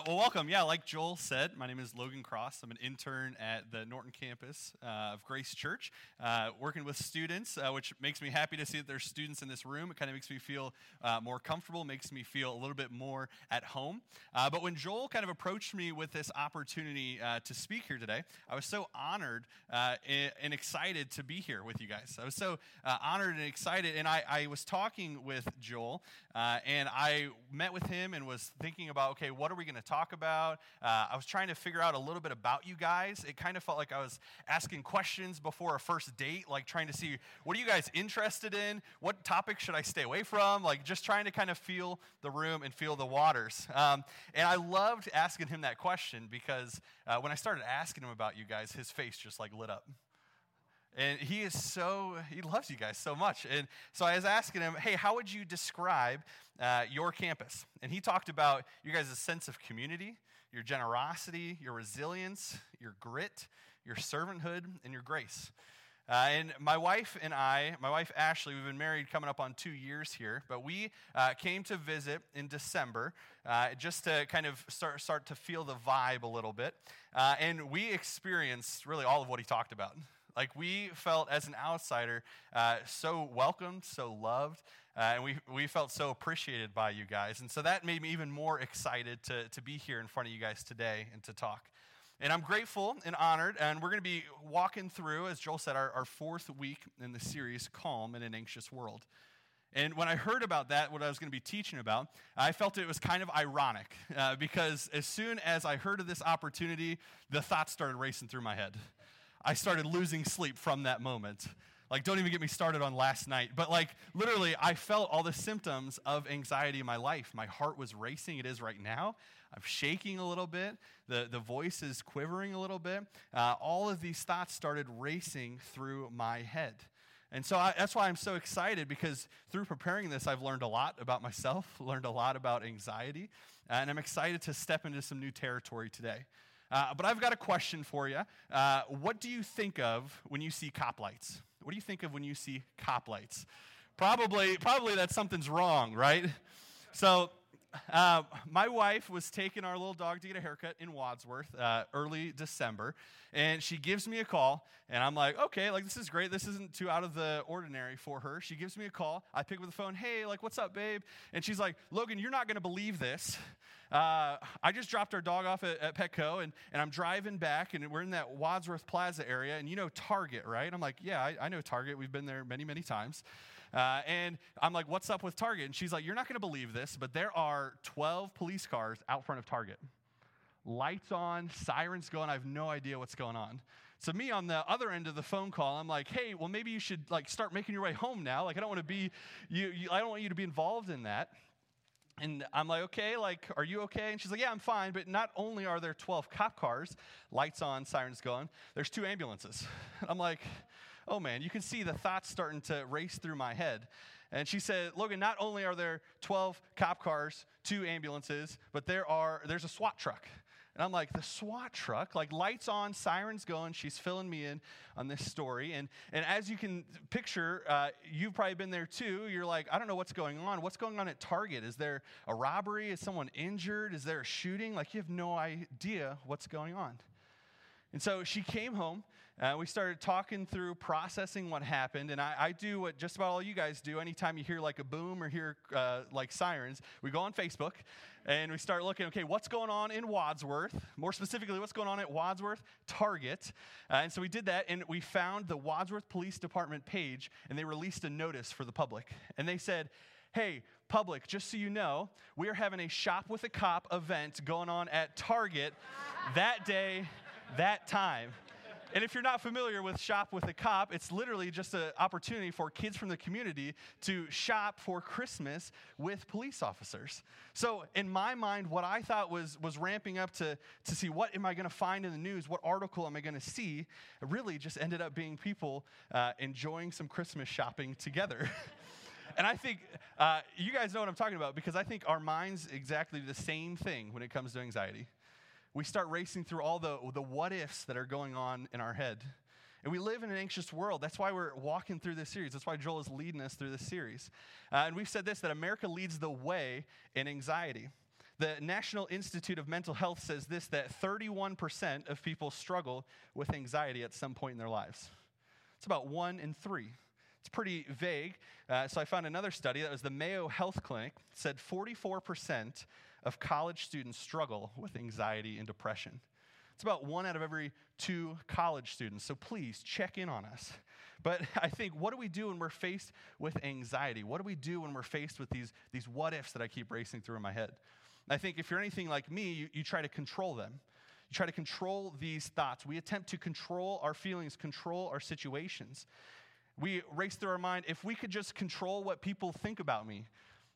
Uh, well, welcome. Yeah, like Joel said, my name is Logan Cross. I'm an intern at the Norton campus uh, of Grace Church, uh, working with students, uh, which makes me happy to see that there's students in this room. It kind of makes me feel uh, more comfortable, makes me feel a little bit more at home. Uh, but when Joel kind of approached me with this opportunity to speak here today, I was so honored and excited to be here with you guys. I was so honored and excited, and I, I was talking with Joel, and I met with him and was thinking about, okay, what are we going to talk about? Uh, I was trying to figure out a little bit about you guys. It kind of felt like I was asking questions before a first date, like trying to see what are you guys interested in? What topics should I stay away from? Like just trying to kind of feel the room and feel the waters. Um, and I loved asking him that question because uh, when I started asking him about you guys, his face just like lit up. And he is so, he loves you guys so much. And so I was asking him, hey, how would you describe uh, your campus? And he talked about you guys' sense of community, your generosity, your resilience, your grit, your servanthood, and your grace. Uh, and my wife and I, my wife Ashley, we've been married coming up on two years here, but we uh, came to visit in December uh, just to kind of start, start to feel the vibe a little bit. Uh, and we experienced really all of what he talked about. Like we felt as an outsider uh, so welcomed, so loved, uh, and we, we felt so appreciated by you guys. And so that made me even more excited to, to be here in front of you guys today and to talk. And I'm grateful and honored, and we're going to be walking through, as Joel said, our, our fourth week in the series, Calm in an Anxious World. And when I heard about that, what I was going to be teaching about, I felt it was kind of ironic uh, because as soon as I heard of this opportunity, the thoughts started racing through my head. I started losing sleep from that moment. Like, don't even get me started on last night. But, like, literally, I felt all the symptoms of anxiety in my life. My heart was racing. It is right now. I'm shaking a little bit. The, the voice is quivering a little bit. Uh, all of these thoughts started racing through my head. And so I, that's why I'm so excited because through preparing this, I've learned a lot about myself, learned a lot about anxiety, and I'm excited to step into some new territory today. Uh, but I've got a question for you. Uh, what do you think of when you see cop lights? What do you think of when you see cop lights? Probably, probably that something's wrong, right? So, uh, my wife was taking our little dog to get a haircut in Wadsworth uh, early December, and she gives me a call, and I'm like, okay, like this is great. This isn't too out of the ordinary for her. She gives me a call. I pick up the phone. Hey, like, what's up, babe? And she's like, Logan, you're not to believe this. Uh, I just dropped our dog off at, at, Petco, and, and I'm driving back, and we're in that Wadsworth Plaza area, and you know Target, right? I'm like, yeah, I, I know Target. We've been there many, many times. Uh, and I'm like, what's up with Target? And she's like, you're not going to believe this, but there are 12 police cars out front of Target. Lights on, sirens going. I have no idea what's going on. So me on the other end of the phone call, I'm like, hey, well maybe you should like start making your way home now. Like I don't want to be you, you I don't want you to be involved in that. And I'm like, okay, like, are you okay? And she's like, yeah, I'm fine. But not only are there 12 cop cars, lights on, sirens going, there's two ambulances. I'm like, oh man, you can see the thoughts starting to race through my head. And she said, Logan, not only are there 12 cop cars, two ambulances, but there are, there's a SWAT truck. And I'm like, the SWAT truck, like lights on, sirens going. She's filling me in on this story. And, and as you can picture, uh, you've probably been there too. You're like, I don't know what's going on. What's going on at Target? Is there a robbery? Is someone injured? Is there a shooting? Like, you have no idea what's going on. And so she came home. Uh, we started talking through processing what happened. And I, I, do what just about all you guys do. Anytime you hear like a boom or hear uh, like sirens, we go on Facebook and we start looking, okay, what's going on in Wadsworth? More specifically, what's going on at Wadsworth Target? Uh, and so we did that, and we found the Wadsworth Police Department page, and they released a notice for the public. And they said, hey, public, just so you know, we are having a Shop with a Cop event going on at Target that day, that time. And if you're not familiar with Shop with a Cop, it's literally just an opportunity for kids from the community to shop for Christmas with police officers. So, in my mind, what I thought was, was ramping up to, to see what am I going to find in the news, what article am I going to see, really just ended up being people uh, enjoying some Christmas shopping together. and I think uh, you guys know what I'm talking about because I think our minds exactly the same thing when it comes to anxiety we start racing through all the, the what ifs that are going on in our head. And we live in an anxious world. That's why we're walking through this series. That's why Joel is leading us through this series. Uh, and we've said this that America leads the way in anxiety. The National Institute of Mental Health says this that 31% of people struggle with anxiety at some point in their lives. It's about one in three. It's pretty vague. Uh, so I found another study that was the Mayo Health Clinic said 44% of college students struggle with anxiety and depression. It's about one out of every two college students. So please check in on us. But I think, what do we do when we're faced with anxiety? What do we do when we're faced with these, these what ifs that I keep racing through in my head? I think if you're anything like me, you, you try to control them. You try to control these thoughts. We attempt to control our feelings, control our situations. We race through our mind if we could just control what people think about me,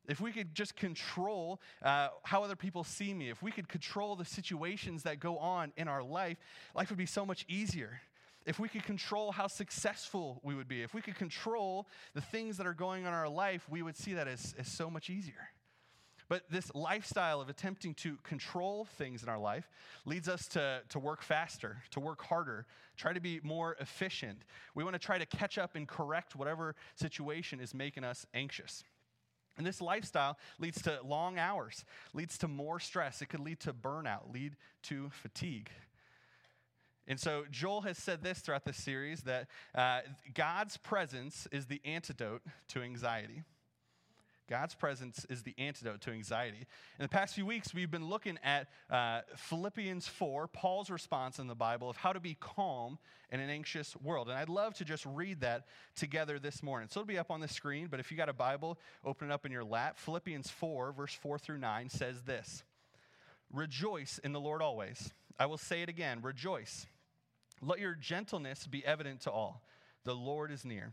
if we could just control uh, how other people see me, if we could control the situations that go on in our life, life would be so much easier. If we could control how successful we would be, if we could control the things that are going on in our life, we would see that as, as so much easier. But this lifestyle of attempting to control things in our life leads us to, to work faster, to work harder, try to be more efficient. We want to try to catch up and correct whatever situation is making us anxious. And this lifestyle leads to long hours, leads to more stress. It could lead to burnout, lead to fatigue. And so Joel has said this throughout this series that uh, God's presence is the antidote to anxiety. God's presence is the antidote to anxiety. In the past few weeks, we've been looking at uh, Philippians 4, Paul's response in the Bible of how to be calm in an anxious world. And I'd love to just read that together this morning. So it'll be up on the screen, but if you got a Bible, open it up in your lap. Philippians 4, verse 4 through 9 says this Rejoice in the Lord always. I will say it again rejoice. Let your gentleness be evident to all. The Lord is near.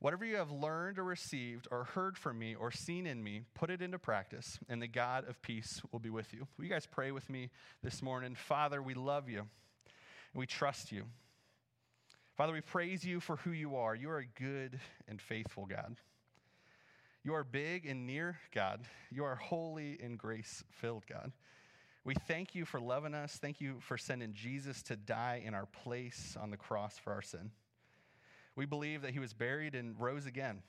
Whatever you have learned or received or heard from me or seen in me, put it into practice, and the God of peace will be with you. Will you guys pray with me this morning? Father, we love you and we trust you. Father, we praise you for who you are. You are a good and faithful God. You are big and near, God. You are holy and grace filled, God. We thank you for loving us. Thank you for sending Jesus to die in our place on the cross for our sin. We believe that he was buried and rose again.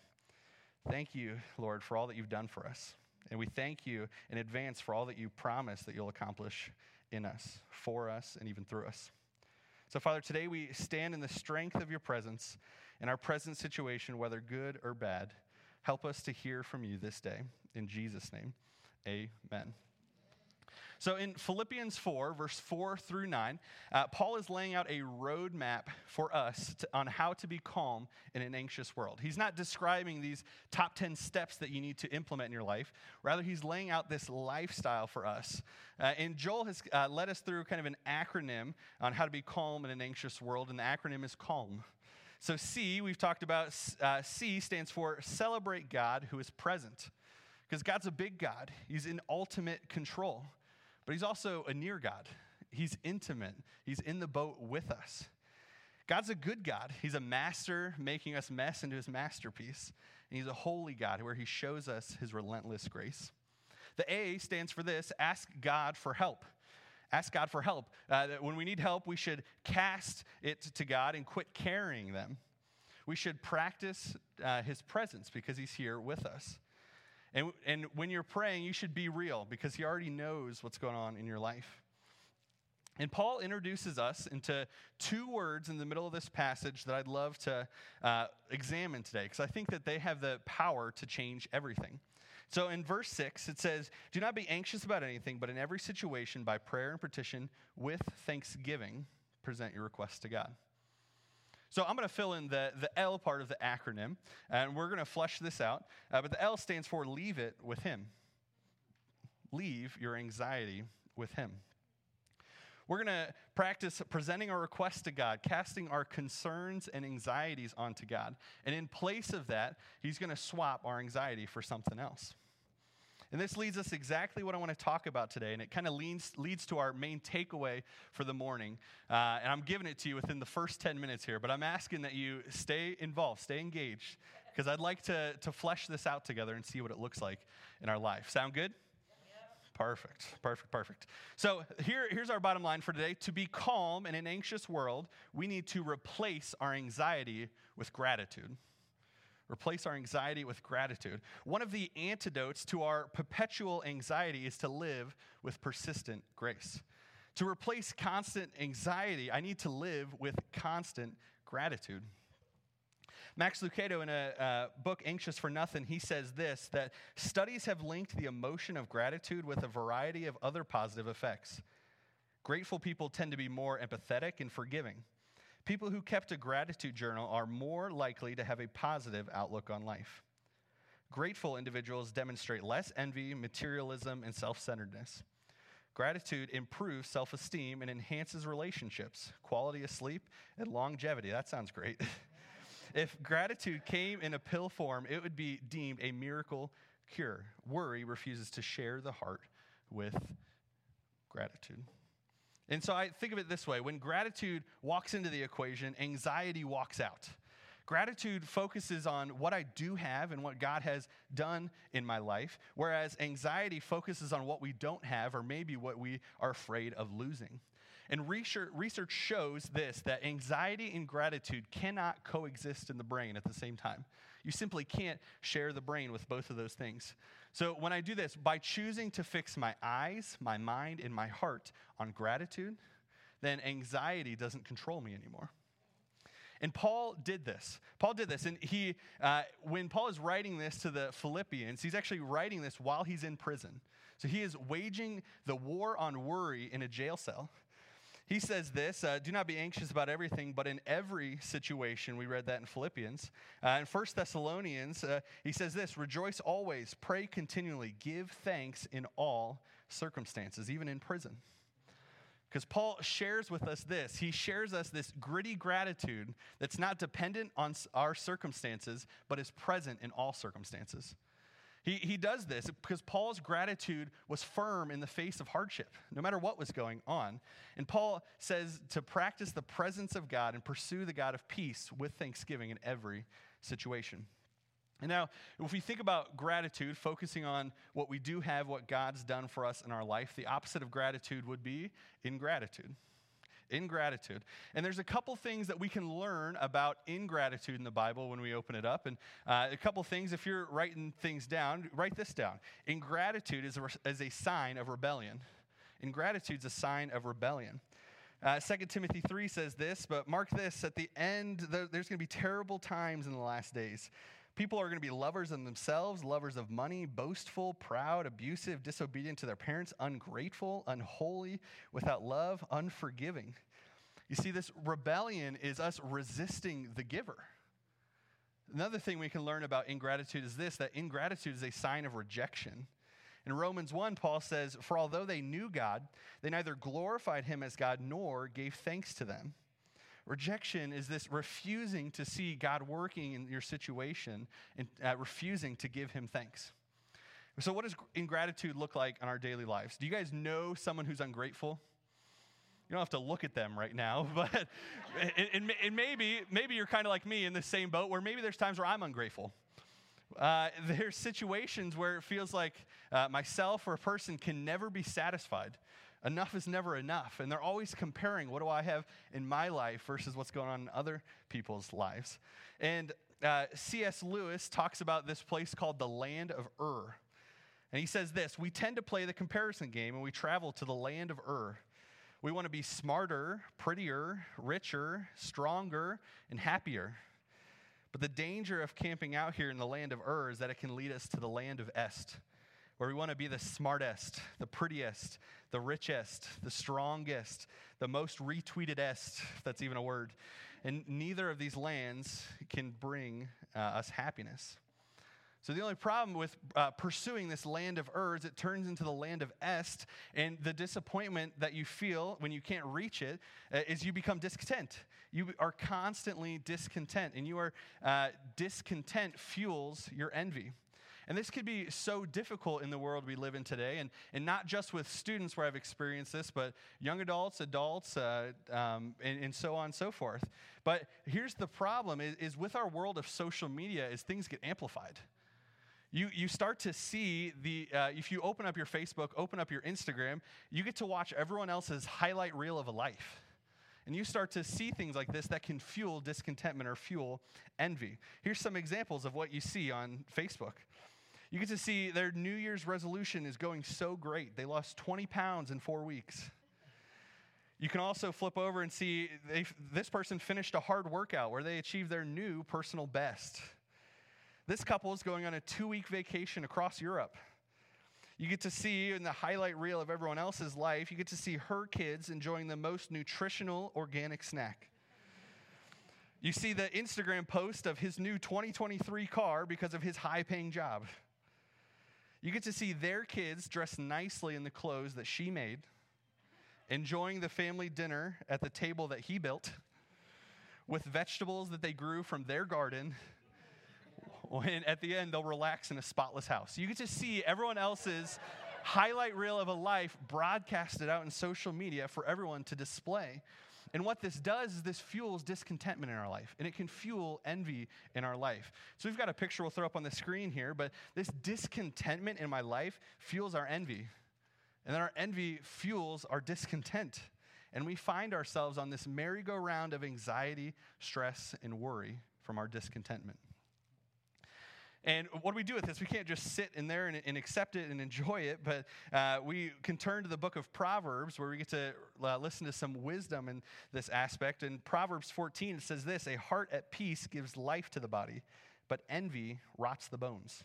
Thank you, Lord, for all that you've done for us. And we thank you in advance for all that you promise that you'll accomplish in us, for us, and even through us. So, Father, today we stand in the strength of your presence in our present situation, whether good or bad. Help us to hear from you this day. In Jesus' name, amen. So in Philippians 4, verse 4 through 9, uh, Paul is laying out a roadmap for us to, on how to be calm in an anxious world. He's not describing these top 10 steps that you need to implement in your life. Rather, he's laying out this lifestyle for us. Uh, and Joel has uh, led us through kind of an acronym on how to be calm in an anxious world, and the acronym is CALM. So, C, we've talked about, uh, C stands for celebrate God who is present. Because God's a big God, He's in ultimate control. But he's also a near God. He's intimate, he's in the boat with us. God's a good God. He's a master making us mess into his masterpiece. And he's a holy God where he shows us his relentless grace. The A stands for this ask God for help. Ask God for help. Uh, when we need help, we should cast it to God and quit carrying them. We should practice uh, his presence because he's here with us. And, and when you're praying, you should be real because he already knows what's going on in your life. And Paul introduces us into two words in the middle of this passage that I'd love to uh, examine today because I think that they have the power to change everything. So in verse 6, it says, Do not be anxious about anything, but in every situation, by prayer and petition, with thanksgiving, present your requests to God. So I'm going to fill in the, the L part of the acronym, and we're going to flesh this out. Uh, but the L stands for leave it with Him. Leave your anxiety with Him. We're going to practice presenting our requests to God, casting our concerns and anxieties onto God. And in place of that, He's going to swap our anxiety for something else. And this leads us exactly what I want to talk about today. And it kind of leads, leads to our main takeaway for the morning. Uh, and I'm giving it to you within the first 10 minutes here, but I'm asking that you stay involved, stay engaged, because I'd like to, to flesh this out together and see what it looks like in our life. Sound good? Perfect, perfect, perfect. So here, here's our bottom line for today. To be calm in an anxious world, we need to replace our anxiety with gratitude. Replace our anxiety with gratitude. One of the antidotes to our perpetual anxiety is to live with persistent grace. To replace constant anxiety, I need to live with constant gratitude. Max Lucado, in a uh, book, Anxious for Nothing, he says this that studies have linked the emotion of gratitude with a variety of other positive effects. Grateful people tend to be more empathetic and forgiving. People who kept a gratitude journal are more likely to have a positive outlook on life. Grateful individuals demonstrate less envy, materialism, and self centeredness. Gratitude improves self esteem and enhances relationships, quality of sleep, and longevity. That sounds great. If gratitude came in a pill form, it would be deemed a miracle cure. Worry refuses to share the heart with gratitude. And so I think of it this way when gratitude walks into the equation, anxiety walks out. Gratitude focuses on what I do have and what God has done in my life, whereas anxiety focuses on what we don't have or maybe what we are afraid of losing. And research, shows this that anxiety and gratitude cannot coexist in the brain at the same time. You simply can't share the brain with both of those things. So, when I do this, by choosing to fix my eyes, my mind, and my heart on gratitude, then anxiety doesn't control me anymore. And Paul did this. Paul did this. And he, uh, when Paul is writing this to the Philippians, he's actually writing this while he's in prison. So he is waging the war on worry in a jail cell. He says this uh, Do not be anxious about everything, but in every situation, we read that in Philippians. Uh, in 1 Thessalonians, uh, he says this Rejoice always, pray continually, give thanks in all circumstances, even in prison. Because Paul shares with us this. He shares us this gritty gratitude that's not dependent on our circumstances, but is present in all circumstances. He, he does this because Paul's gratitude was firm in the face of hardship, no matter what was going on. And Paul says to practice the presence of God and pursue the God of peace with thanksgiving in every situation. And now, if we think about gratitude, focusing on what we do have, what God's done for us in our life, the opposite of gratitude would be ingratitude ingratitude. And there's a couple things that we can learn about ingratitude in the Bible when we open it up. And uh, a couple things, if you're writing things down, write this down. Ingratitude is a, is a sign of rebellion. Ingratitude is a sign of rebellion. Uh, 2 Timothy 3 says this, but mark this at the end, there's going to be terrible times in the last days. People are going to be lovers of themselves, lovers of money, boastful, proud, abusive, disobedient to their parents, ungrateful, unholy, without love, unforgiving. You see, this rebellion is us resisting the giver. Another thing we can learn about ingratitude is this that ingratitude is a sign of rejection. In Romans 1, Paul says, For although they knew God, they neither glorified him as God nor gave thanks to them. Rejection is this refusing to see God working in your situation and uh, refusing to give him thanks. So, what does ingratitude look like in our daily lives? Do you guys know someone who's ungrateful? You don't have to look at them right now, but and, and maybe maybe you're kind of like me in the same boat where maybe there's times where I'm ungrateful. Uh, there's situations where it feels like uh, myself or a person can never be satisfied enough is never enough. And they're always comparing what do I have in my life versus what's going on in other people's lives. And uh, C.S. Lewis talks about this place called the land of Ur. And he says this We tend to play the comparison game and we travel to the land of Ur. We want to be smarter, prettier, richer, stronger, and happier. But the danger of camping out here in the land of Ur is that it can lead us to the land of Est, where we want to be the smartest, the prettiest, the richest, the strongest, the most retweeted est, if that's even a word. And neither of these lands can bring uh, us happiness. So the only problem with uh, pursuing this land of Ur is it turns into the land of Est, and the disappointment that you feel when you can't reach it uh, is you become discontent. You are constantly discontent, and you are uh, discontent fuels your envy. And this could be so difficult in the world we live in today, and, and not just with students where I've experienced this, but young adults, adults, uh, um, and, and so on and so forth. But here's the problem is, is with our world of social media is things get amplified. You, you start to see the, uh, if you open up your Facebook, open up your Instagram, you get to watch everyone else's highlight reel of a life. And you start to see things like this that can fuel discontentment or fuel envy. Here's some examples of what you see on Facebook. You get to see their New Year's resolution is going so great. They lost 20 pounds in four weeks. You can also flip over and see this person finished a hard workout where they achieved their new personal best. This couple is going on a two week vacation across Europe. You get to see in the highlight reel of everyone else's life, you get to see her kids enjoying the most nutritional organic snack. You see the Instagram post of his new 2023 car because of his high paying job. You get to see their kids dressed nicely in the clothes that she made, enjoying the family dinner at the table that he built with vegetables that they grew from their garden when at the end they'll relax in a spotless house. You get to see everyone else's highlight reel of a life broadcasted out in social media for everyone to display. And what this does is this fuels discontentment in our life, and it can fuel envy in our life. So we've got a picture we'll throw up on the screen here, but this discontentment in my life fuels our envy. And then our envy fuels our discontent. And we find ourselves on this merry-go-round of anxiety, stress, and worry from our discontentment. And what do we do with this? We can't just sit in there and, and accept it and enjoy it, but uh, we can turn to the book of Proverbs where we get to uh, listen to some wisdom in this aspect. In Proverbs 14, it says this A heart at peace gives life to the body, but envy rots the bones.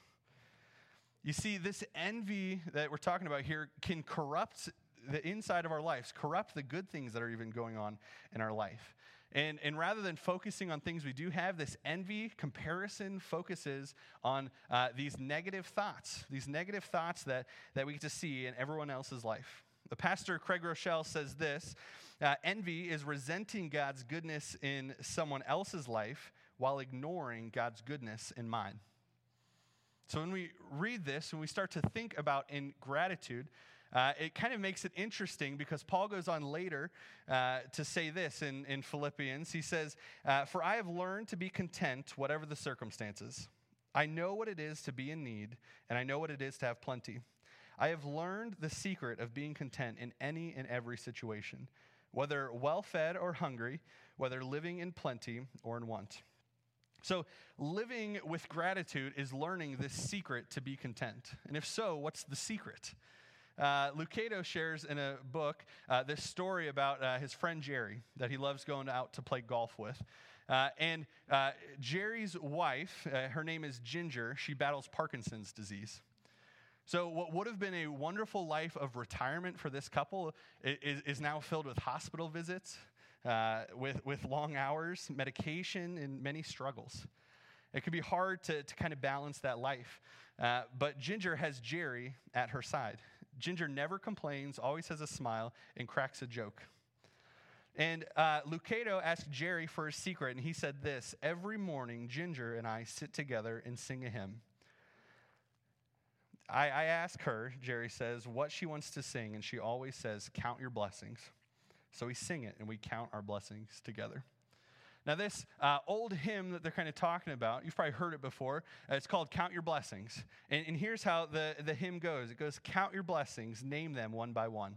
You see, this envy that we're talking about here can corrupt the inside of our lives, corrupt the good things that are even going on in our life. And, and rather than focusing on things we do have, this envy comparison focuses on uh, these negative thoughts, these negative thoughts that, that we get to see in everyone else's life. The pastor Craig Groeschel says this uh, envy is resenting God's goodness in someone else's life while ignoring God's goodness in mine. So when we read this and we start to think about ingratitude, uh, it kind of makes it interesting because Paul goes on later uh, to say this in, in Philippians. He says, uh, For I have learned to be content, whatever the circumstances. I know what it is to be in need, and I know what it is to have plenty. I have learned the secret of being content in any and every situation, whether well fed or hungry, whether living in plenty or in want. So, living with gratitude is learning this secret to be content. And if so, what's the secret? Uh, Lucado shares in a book uh, this story about uh, his friend Jerry that he loves going out to play golf with. Uh, and uh, Jerry's wife, uh, her name is Ginger, she battles Parkinson's disease. So, what would have been a wonderful life of retirement for this couple is, is now filled with hospital visits, with, with long hours, medication, and many struggles. It can be hard to, to kind of balance that life. Uh, but Ginger has Jerry at her side. Ginger never complains, always has a smile, and cracks a joke. And uh, Lucado asked Jerry for a secret, and he said this Every morning, Ginger and I sit together and sing a hymn. I, I ask her, Jerry says, what she wants to sing, and she always says, Count your blessings. So we sing it, and we count our blessings together. Now, this uh, old hymn that they're kind of talking about, you've probably heard it before. Uh, it's called Count Your Blessings. And, and here's how the, the hymn goes it goes, Count your blessings, name them one by one.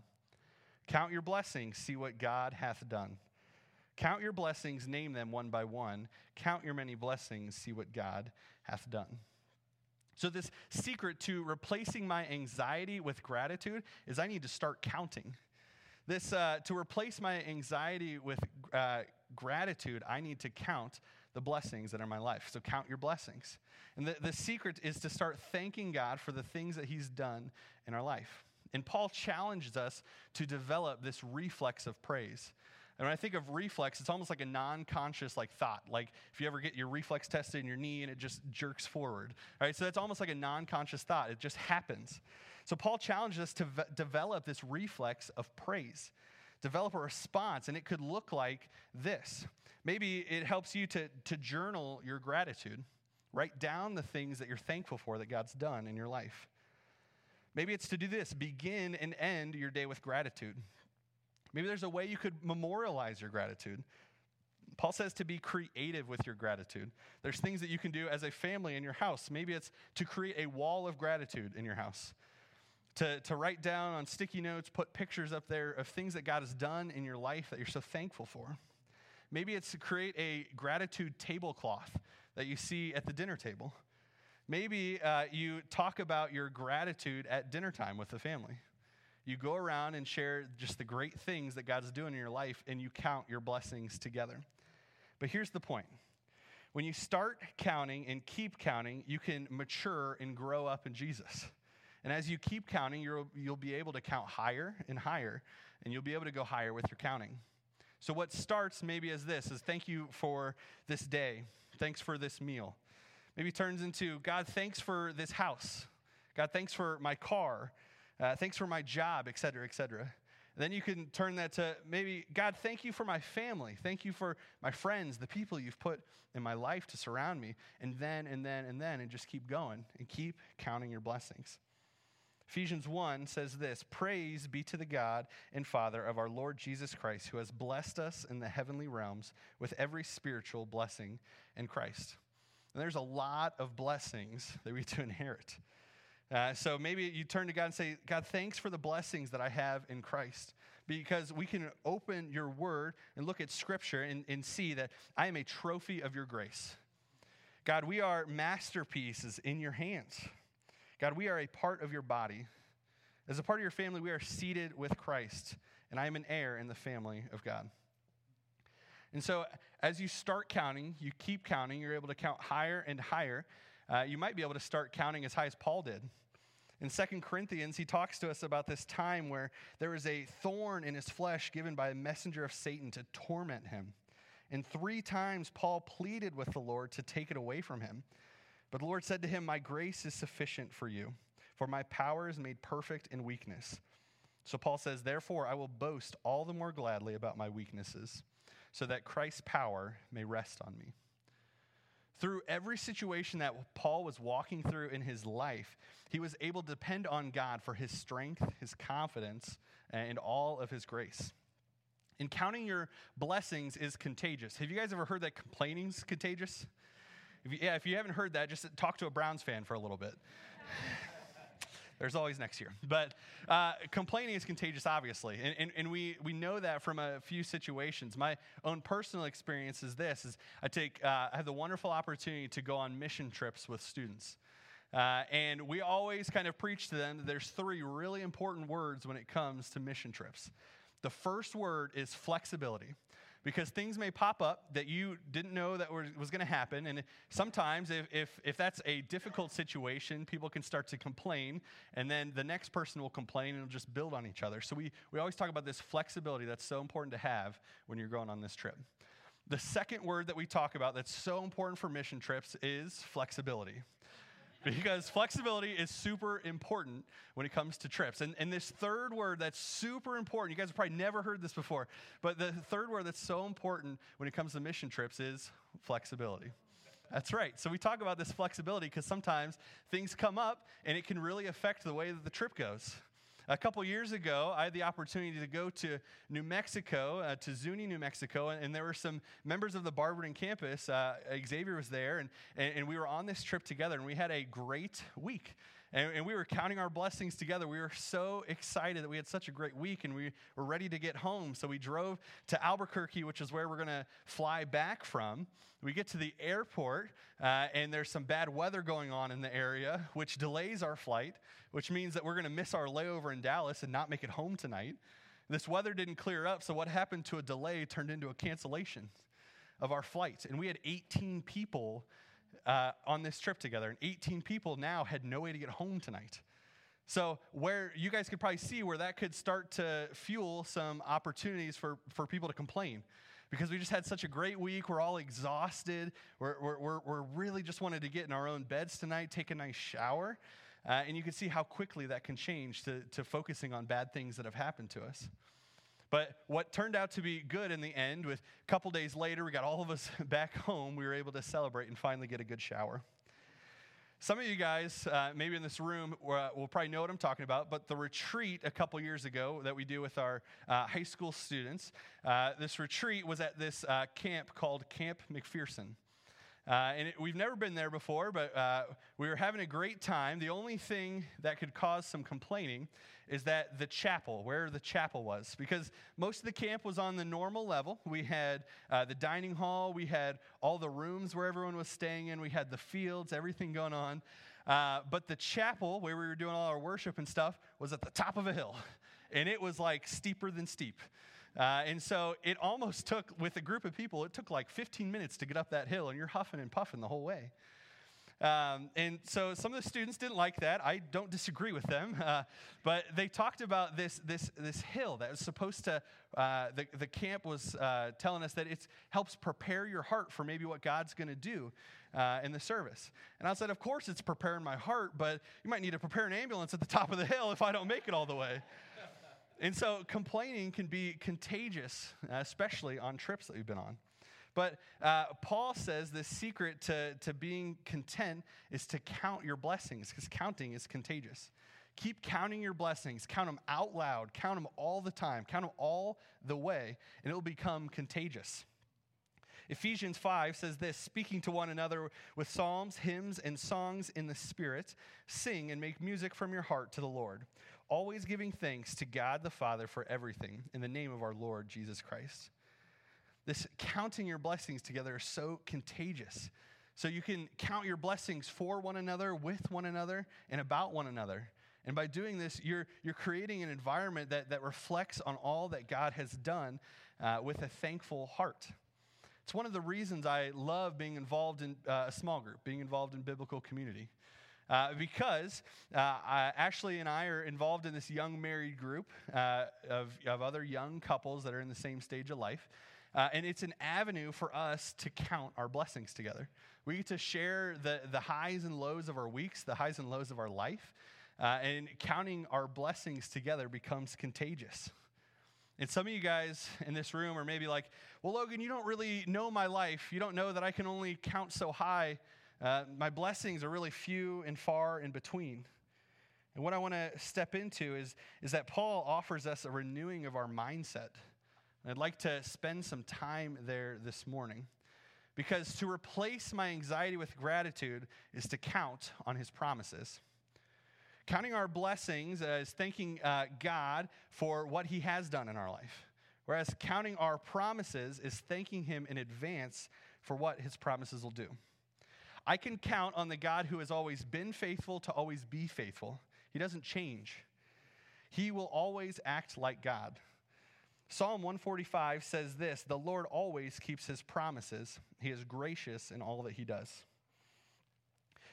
Count your blessings, see what God hath done. Count your blessings, name them one by one. Count your many blessings, see what God hath done. So, this secret to replacing my anxiety with gratitude is I need to start counting. This, uh, to replace my anxiety with uh, gratitude, I need to count the blessings that are in my life. So count your blessings. And the, the secret is to start thanking God for the things that He's done in our life. And Paul challenges us to develop this reflex of praise. And when I think of reflex, it's almost like a non-conscious like thought. Like if you ever get your reflex tested in your knee and it just jerks forward. Right? So that's almost like a non-conscious thought. It just happens. So Paul challenges us to v- develop this reflex of praise develop a response, and it could look like this. Maybe it helps you to, to journal your gratitude. Write down the things that you're thankful for that God's done in your life. Maybe it's to do this begin and end your day with gratitude. Maybe there's a way you could memorialize your gratitude. Paul says to be creative with your gratitude. There's things that you can do as a family in your house. Maybe it's to create a wall of gratitude in your house, to, to write down on sticky notes, put pictures up there of things that God has done in your life that you're so thankful for. Maybe it's to create a gratitude tablecloth that you see at the dinner table. Maybe uh, you talk about your gratitude at dinner time with the family. You go around and share just the great things that God's doing in your life, and you count your blessings together. But here's the point when you start counting and keep counting, you can mature and grow up in Jesus. And as you keep counting, you'll, you'll be able to count higher and higher, and you'll be able to go higher with your counting. So, what starts maybe as this is thank you for this day. Thanks for this meal. Maybe turns into God, thanks for this house. God, thanks for my car. Uh, thanks for my job, et cetera, et cetera. And Then you can turn that to maybe, God, thank you for my family. Thank you for my friends, the people you've put in my life to surround me. And then, and then, and then, and just keep going and keep counting your blessings. Ephesians 1 says this Praise be to the God and Father of our Lord Jesus Christ, who has blessed us in the heavenly realms with every spiritual blessing in Christ. And there's a lot of blessings that we to inherit. Uh, so maybe you turn to God and say, God, thanks for the blessings that I have in Christ. Because we can open your word and look at scripture and, and see that I am a trophy of your grace. God, we are masterpieces in your hands. God, we are a part of your body. As a part of your family, we are seated with Christ, and I am an heir in the family of God. And so, as you start counting, you keep counting, you're able to count higher and higher uh, you might be able to start counting as high as Paul did. In Second Corinthians, he talks to us about this time where there was a thorn in his flesh given by a messenger of Satan to torment him. And three times Paul pleaded with the Lord to take it away from him. But the Lord said to him, My grace is sufficient for you, for my power is made perfect in weakness. So Paul says, Therefore, I will boast all the more gladly about my weaknesses, so that Christ's power may rest on me. Through every situation that Paul was walking through in his life, he was able to depend on God for his strength, his confidence, and all of his grace. And counting your blessings is contagious. Have you guys ever heard that complaining's contagious? If you, yeah, if you haven't heard that, just talk to a Browns fan for a little bit. There's always next year. But uh, complaining is contagious, obviously. And, and, and, we, we know that from a few situations. My own personal experience is this, is I, take, uh, I have the wonderful opportunity to go on mission trips with students. Uh, and we always kind of preach to them that there's three really important words when it comes to mission trips. The first word is flexibility because things may pop up that you didn't know that was going to happen. And sometimes, if, if, if that's a difficult situation, people can start to complain, and then the next person will complain and it'll just build on each other. So we, we always talk about this flexibility that's so important to have when you're going on this trip. The second word that we talk about that's so important for mission trips is flexibility because flexibility is super important when it comes to trips. And, and this third word that's super important, you guys have probably never heard this before, but the third word that's so important when it comes to mission trips is flexibility. That's right. So we talk about this flexibility because sometimes things come up and it can really affect the way that the trip goes. A couple years ago, I had the opportunity to go to New Mexico, uh, to Zuni, New Mexico, and, and, there were some members of the Barberton campus. Uh, Xavier was there, and, and, and we were on this trip together, and we had a great week. And, and, we were counting our blessings together. We were so excited that we had such a great week and we were ready to get home. So we drove to Albuquerque, which is where we're going to fly back from. We get to the airport, uh, and there's some bad weather going on in the area, which delays our flight, which means that we're going to miss our layover in Dallas and not make it home tonight. This weather didn't clear up, so what happened to a delay turned into a cancellation of our flight. And we had 18 people uh, on this trip together, and 18 people now had no way to get home tonight. So, where you guys could probably see where that could start to fuel some opportunities for, for people to complain. Because we just had such a great week. We're all exhausted. We're, we're, we're, really just wanted to get in our own beds tonight, take a nice shower. Uh, and you can see how quickly that can change to, to focusing on bad things that have happened to us. But what turned out to be good in the end, with a couple days later, we got all of us back home. We were able to celebrate and finally get a good shower. Some of you guys, uh, maybe in this room, uh, will probably know what I'm talking about, but the retreat a couple years ago that we do with our uh, high school students, uh, this retreat was at this uh, camp called Camp McPherson. Uh, and it, we've never been there before, but uh, we were having a great time. The only thing that could cause some complaining is that the chapel, where the chapel was, because most of the camp was on the normal level. We had uh, the dining hall, we had all the rooms where everyone was staying in, we had the fields, everything going on. Uh, but the chapel, where we were doing all our worship and stuff, was at the top of a hill, and it was like steeper than steep. Uh, and so it almost took, with a group of people, it took like 15 minutes to get up that hill, and you're huffing and puffing the whole way. Um, and so some of the students didn't like that. I don't disagree with them. Uh, but they talked about this, this, this hill that was supposed to, uh, the, the camp was uh, telling us that it helps prepare your heart for maybe what God's going to do uh, in the service. And I said, Of course, it's preparing my heart, but you might need to prepare an ambulance at the top of the hill if I don't make it all the way. And so complaining can be contagious, especially on trips that we've been on. But uh, Paul says the secret to, to being content is to count your blessings, because counting is contagious. Keep counting your blessings, count them out loud, count them all the time, count them all the way, and it will become contagious. Ephesians 5 says this speaking to one another with psalms, hymns, and songs in the Spirit, sing and make music from your heart to the Lord, always giving thanks to God the Father for everything in the name of our Lord Jesus Christ this counting your blessings together is so contagious. So you can count your blessings for one another, with one another, and about one another. And by doing this, you're, you're creating an environment that, that reflects on all that God has done uh, with a thankful heart. It's one of the reasons I love being involved in uh, a small group, being involved in biblical community. Uh, because uh, I, Ashley and I are involved in this young married group uh, of, of other young couples that are in the same stage of life. Uh, and it's an avenue for us to count our blessings together. We get to share the, the highs and lows of our weeks, the highs and lows of our life. Uh, and counting our blessings together becomes contagious. And some of you guys in this room are maybe like, well, Logan, you don't really know my life. You don't know that I can only count so high. Uh, my blessings are really few and far in between. And what I want to step into is, is that Paul offers us a renewing of our mindset. I'd like to spend some time there this morning because to replace my anxiety with gratitude is to count on his promises. Counting our blessings is thanking uh, God for what he has done in our life, whereas counting our promises is thanking him in advance for what his promises will do. I can count on the God who has always been faithful to always be faithful. He doesn't change. He will always act like God. Psalm 145 says this The Lord always keeps his promises, he is gracious in all that he does.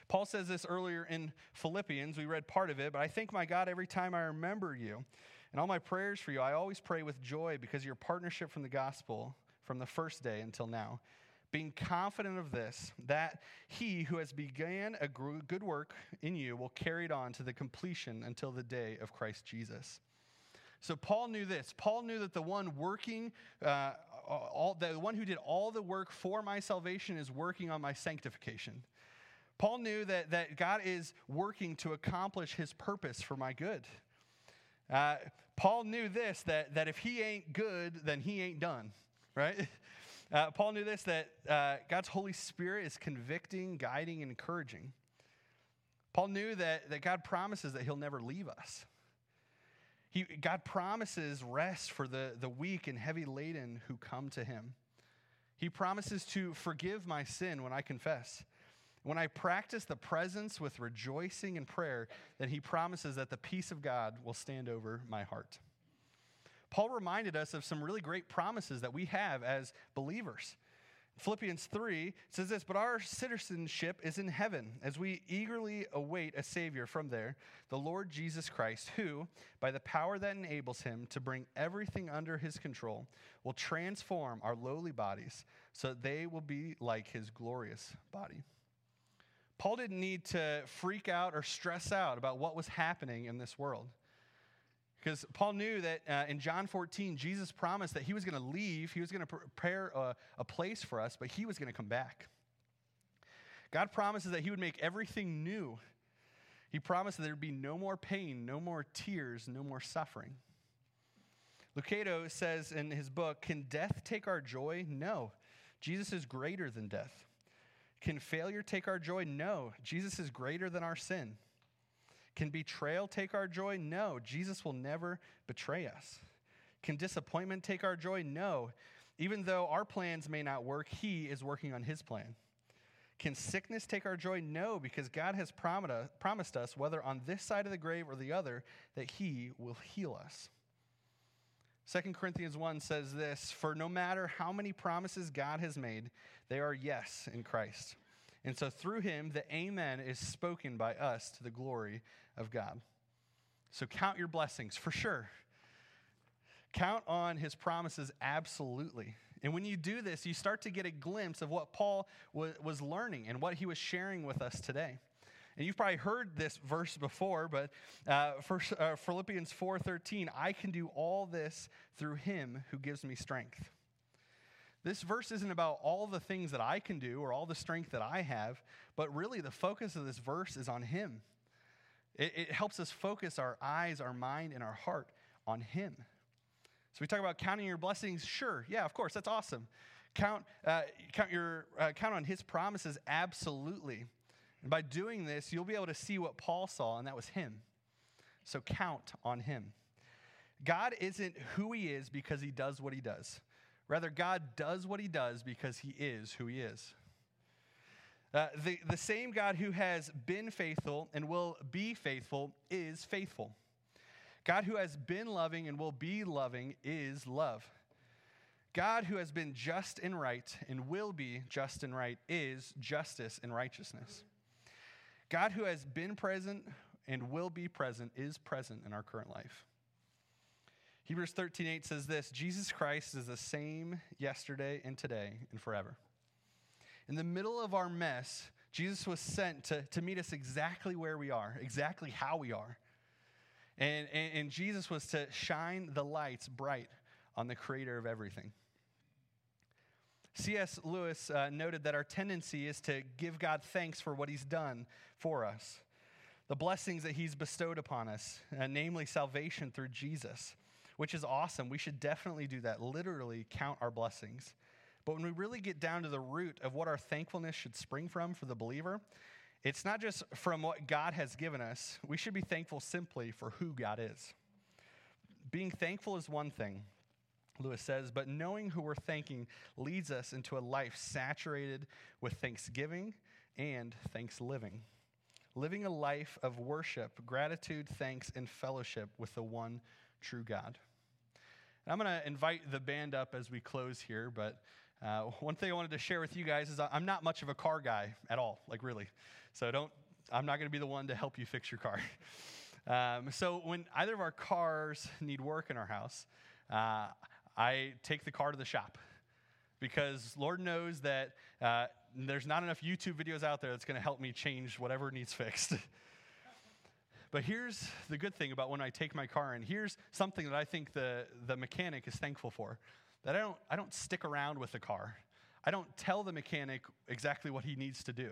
Paul says this earlier in Philippians. We read part of it, but I thank my God every time I remember you. And all my prayers for you, I always pray with joy because your partnership from the gospel from the first day until now. Being confident of this, that he who has began a good work in you will carry it on to the completion until the day of Christ Jesus. So Paul knew this. Paul knew that the one working, uh, all, the one who did all the work for my salvation is working on my sanctification. Paul knew that, that God is working to accomplish his purpose for my good. Uh, Paul knew this that, that if he ain't good, then he ain't done, right? Uh, Paul knew this that uh, God's Holy Spirit is convicting, guiding, and encouraging. Paul knew that, that God promises that he'll never leave us. He, God promises rest for the, the weak and heavy laden who come to him. He promises to forgive my sin when I confess. When I practice the presence with rejoicing and prayer, then he promises that the peace of God will stand over my heart. Paul reminded us of some really great promises that we have as believers. Philippians 3 says this, but our citizenship is in heaven as we eagerly await a Savior from there, the Lord Jesus Christ, who, by the power that enables him to bring everything under his control, will transform our lowly bodies so that they will be like his glorious body. Paul didn't need to freak out or stress out about what was happening in this world. Because Paul knew that uh, in John 14, Jesus promised that he was going to leave, he was going to prepare a, a place for us, but he was going to come back. God promises that He would make everything new. He promised that there would be no more pain, no more tears, no more suffering. Lucado says in his book Can death take our joy? No. Jesus is greater than death. Can failure take our joy? No. Jesus is greater than our sin. Can betrayal take our joy? No. Jesus will never betray us. Can disappointment take our joy? No. Even though our plans may not work, He is working on His plan. Can sickness take our joy? No, because God has promised us, whether on this side of the grave or the other, that He will heal us. 2 Corinthians 1 says this For no matter how many promises God has made, they are yes in Christ. And so through him, the Amen is spoken by us to the glory of God. So count your blessings for sure. Count on his promises absolutely. And when you do this, you start to get a glimpse of what Paul was learning and what he was sharing with us today. And you've probably heard this verse before, but uh, for, uh, Philippians 4:13, I can do all this through him who gives me strength. This verse isn't about all the things that I can do or all the strength that I have, but really the focus of this verse is on him. It, it helps us focus our eyes, our mind, and our heart on him. So we talk about counting your blessings. Sure, yeah, of course, that's awesome. Count, uh, count your uh, count on His promises. Absolutely. And by doing this, you'll be able to see what Paul saw, and that was Him. So count on Him. God isn't who He is because He does what He does. Rather, God does what He does because He is who He is. Uh, the, the same God who has been faithful and will be faithful is faithful. God who has been loving and will be loving is love. God who has been just and right and will be just and right is justice and righteousness. God who has been present and will be present is present in our current life. Hebrews 13:8 says this, Jesus Christ is the same yesterday and today and forever. In the middle of our mess, Jesus was sent to, to meet us exactly where we are, exactly how we are. And, and, and Jesus was to shine the lights bright on the creator of everything. C.S. Lewis uh, noted that our tendency is to give God thanks for what he's done for us, the blessings that he's bestowed upon us, uh, namely salvation through Jesus, which is awesome. We should definitely do that, literally count our blessings. But when we really get down to the root of what our thankfulness should spring from for the believer, it's not just from what God has given us, we should be thankful simply for who God is. Being thankful is one thing, Lewis says, but knowing who we're thanking leads us into a life saturated with thanksgiving and thanks living. Living a life of worship, gratitude, thanks, and fellowship with the one true God. And I'm going to invite the band up as we close here, but uh, one thing I wanted to share with you guys is I'm not much of a car guy at all, like really. So don't, I'm not going to be the one to help you fix your car. Um, so when either of our cars need work in our house, uh, I take the car to the shop because Lord knows that uh, there's not enough YouTube videos out there that's going to help me change whatever needs fixed. but here's the good thing about when I take my car in. Here's something that I think the, the mechanic is thankful for that I don't, I don't stick around with the car. I don't tell the mechanic exactly what he needs to do.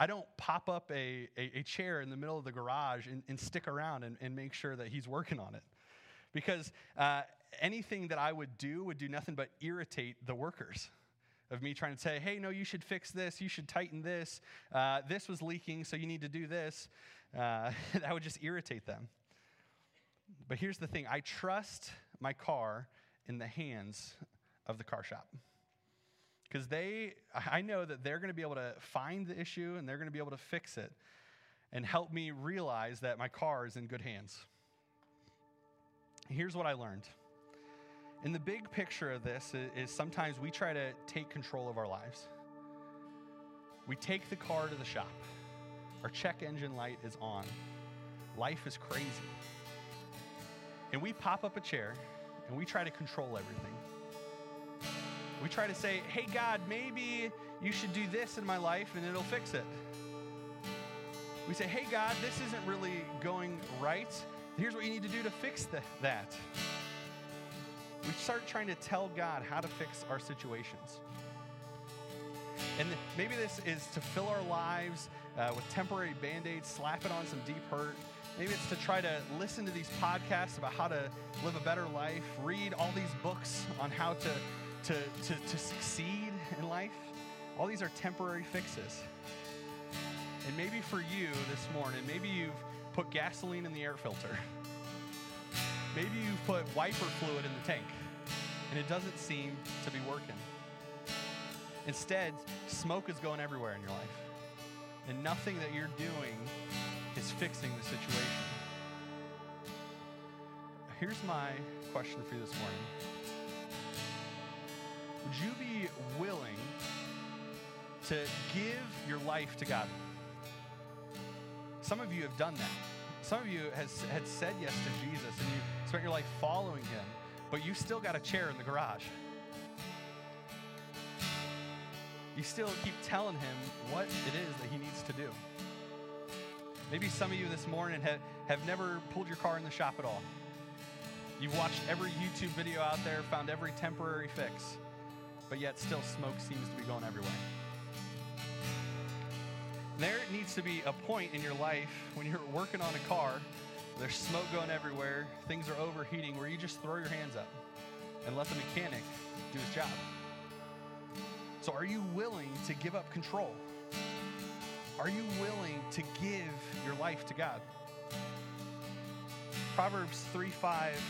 I don't pop up a, a, a chair in the middle of the garage and, and stick around and, and, make sure that he's working on it. Because uh, anything that I would do would do nothing but irritate the workers of me trying to say, hey, no, you should fix this, you should tighten this, uh, this was leaking, so you need to do this. Uh, that would just irritate them. But here's the thing I trust my car in the hands of the car shop. Because they i know that they're going to be able to find the issue and they're going to be able to fix it and help me realize that my car is in good hands. Here's what i learned. In the big picture of this is sometimes we try to take control of our lives. We take the car to the shop. Our check engine light is on. Life is crazy. And we pop up a chair and we try to control everything we try to say, hey, God, maybe you should do this in my life and it'll fix it. We say, hey, God, this isn't really going right. Here's what you need to do to fix the, that. We start trying to tell God how to fix our situations. And maybe this is to fill our lives uh, with temporary band aids, slap it on some deep hurt. Maybe it's to try to listen to these podcasts about how to live a better life, read all these books on how to, to, to, to succeed in life. All these are temporary fixes. And maybe for you this morning, maybe you've put gasoline in the air filter. Maybe you've put wiper fluid in the tank and it doesn't seem to be working. Instead, smoke is going everywhere in your life, and nothing that you're doing is fixing the situation. Here's my question for you this morning Would you be willing to give your life to God? Some of you have done that. Some of you has had said yes to Jesus and you spent your life following him, but you still got a chair in the garage. You still keep telling him what it is that he needs to do. Maybe some of you this morning have, have never pulled your car in the shop at all. You've watched every YouTube video out there, found every temporary fix, but yet still smoke seems to be going everywhere. There needs to be a point in your life when you're working on a car, there's smoke going everywhere, things are overheating, where you just throw your hands up and let the mechanic do his job. So, are you willing to give up control? Are you willing to give your life to God? Proverbs 3 5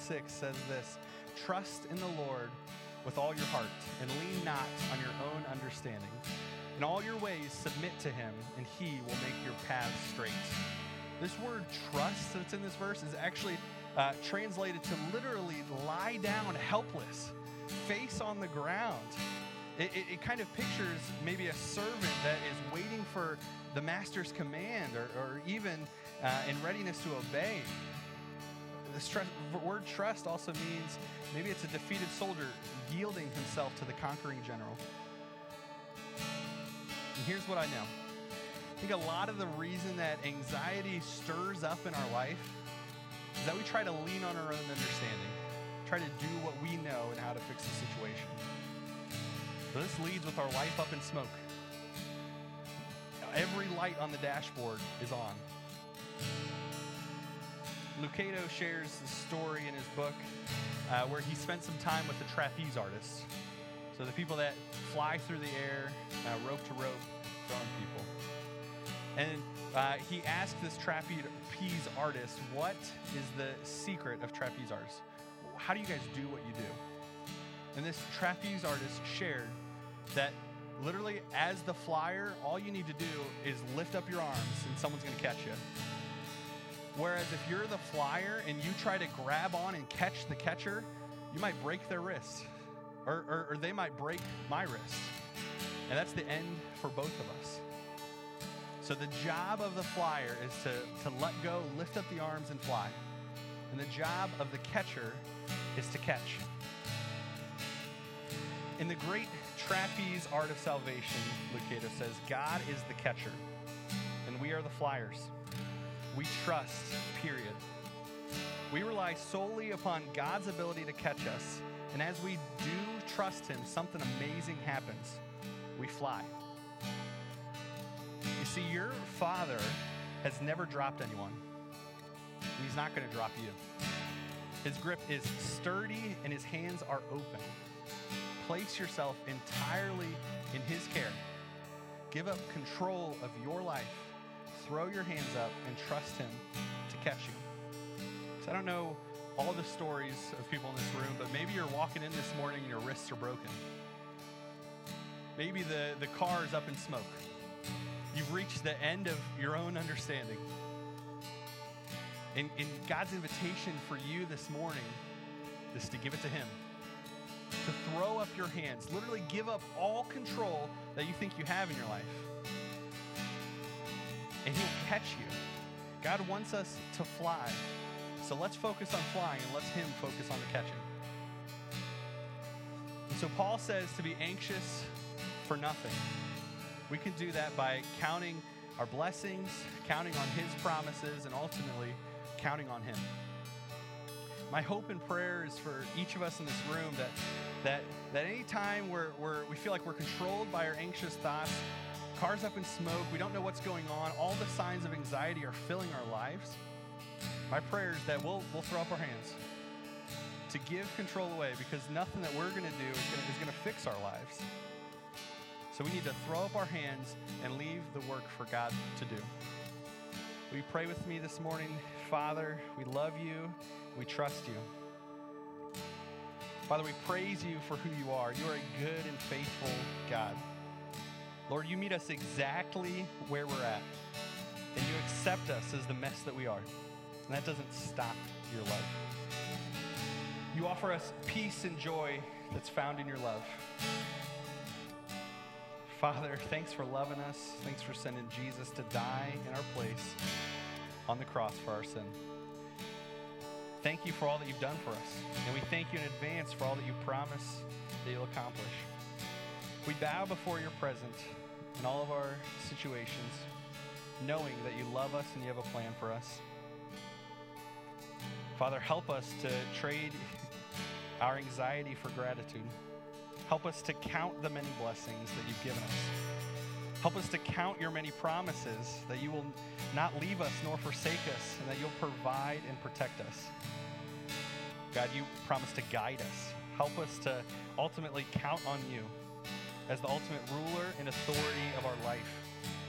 6 says this Trust in the Lord with all your heart and lean not on your own understanding. In all your ways, submit to him, and he will make your paths straight. This word trust that's in this verse is actually uh, translated to literally lie down helpless, face on the ground. It, it, it, kind of pictures maybe a servant that is waiting for the master's command or, or even uh, in readiness to obey. The word trust also means maybe it's a defeated soldier yielding himself to the conquering general. And here's what I know I think a lot of the reason that anxiety stirs up in our life is that we try to lean on our own understanding, try to do what we know and how to fix the situation. So this leads with our life up in smoke. Every light on the dashboard is on. Lucado shares the story in his book uh, where he spent some time with the trapeze artists. So the people that fly through the air, uh, rope to rope, throwing people. And uh, he asked this trapeze artist, what is the secret of trapeze artists? How do you guys do what you do? And this trapeze artist shared that literally as the flyer, all you need to do is lift up your arms and someone's going to catch you. Whereas if you're the flyer and you try to grab on and catch the catcher, you might break their wrist, or, or, or they might break my wrist. And that's the end for both of us. So the job of the flyer is to, to let go, lift up the arms, and fly. And the job of the catcher is to catch. In the great trapeze art of salvation, Lucado says, God is the catcher, and we are the flyers. We trust, period. We rely solely upon God's ability to catch us, and as we do trust Him, something amazing happens. We fly. You see, your Father has never dropped anyone, He's not going to drop you. His grip is sturdy, and His hands are open place yourself entirely in His care. Give up control of your life. Throw your hands up and trust Him to catch you. So I don't know all the stories of people in this room, but maybe you're walking in this morning and your wrists are broken. Maybe the, the car is up in smoke. You've reached the end of your own understanding. And, and God's invitation for you this morning is to give it to Him to throw up your hands, literally give up all control that you think you have in your life. And He'll catch you. God wants us to fly. So let's focus on flying and let's Him focus on the catching. And so Paul says to be anxious for nothing. We can do that by counting our blessings, counting on His promises, and ultimately counting on Him. My hope and prayer is for each of us in this room that that that anytime we're, we're we feel like we're controlled by our anxious thoughts, cars up in smoke, we don't know what's going on, all the signs of anxiety are filling our lives. My prayer is that we'll we'll throw up our hands to give control away because nothing that we're going to do is going to fix our lives. So we need to throw up our hands and leave the work for God to do. Will you pray with me this morning? Father, we love you. We trust you. Father, we praise you for who you are. You are a good and faithful God. Lord, you meet us exactly where we're at, and you accept us as the mess that we are. And that doesn't stop your love. You offer us peace and joy that's found in your love. Father, thanks for loving us. Thanks for sending Jesus to die in our place on the cross for our sin. Thank you for all that you've done for us. And we thank you in advance for all that you promise that you'll accomplish. We bow before your presence in all of our situations, knowing that you love us and you have a plan for us. Father, help us to trade our anxiety for gratitude. Help us to count the many blessings that you've given us. Help us to count your many promises that you will not leave us nor forsake us, and that you'll provide and protect us. God, you promise to guide us. Help us to ultimately count on you as the ultimate ruler and authority of our life.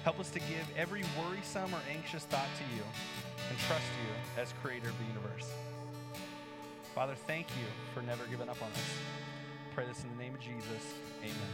Help us to give every worrisome or anxious thought to you and trust you as creator of the universe. Father, thank you for never giving up on us. Pray this in the name of Jesus. Amen.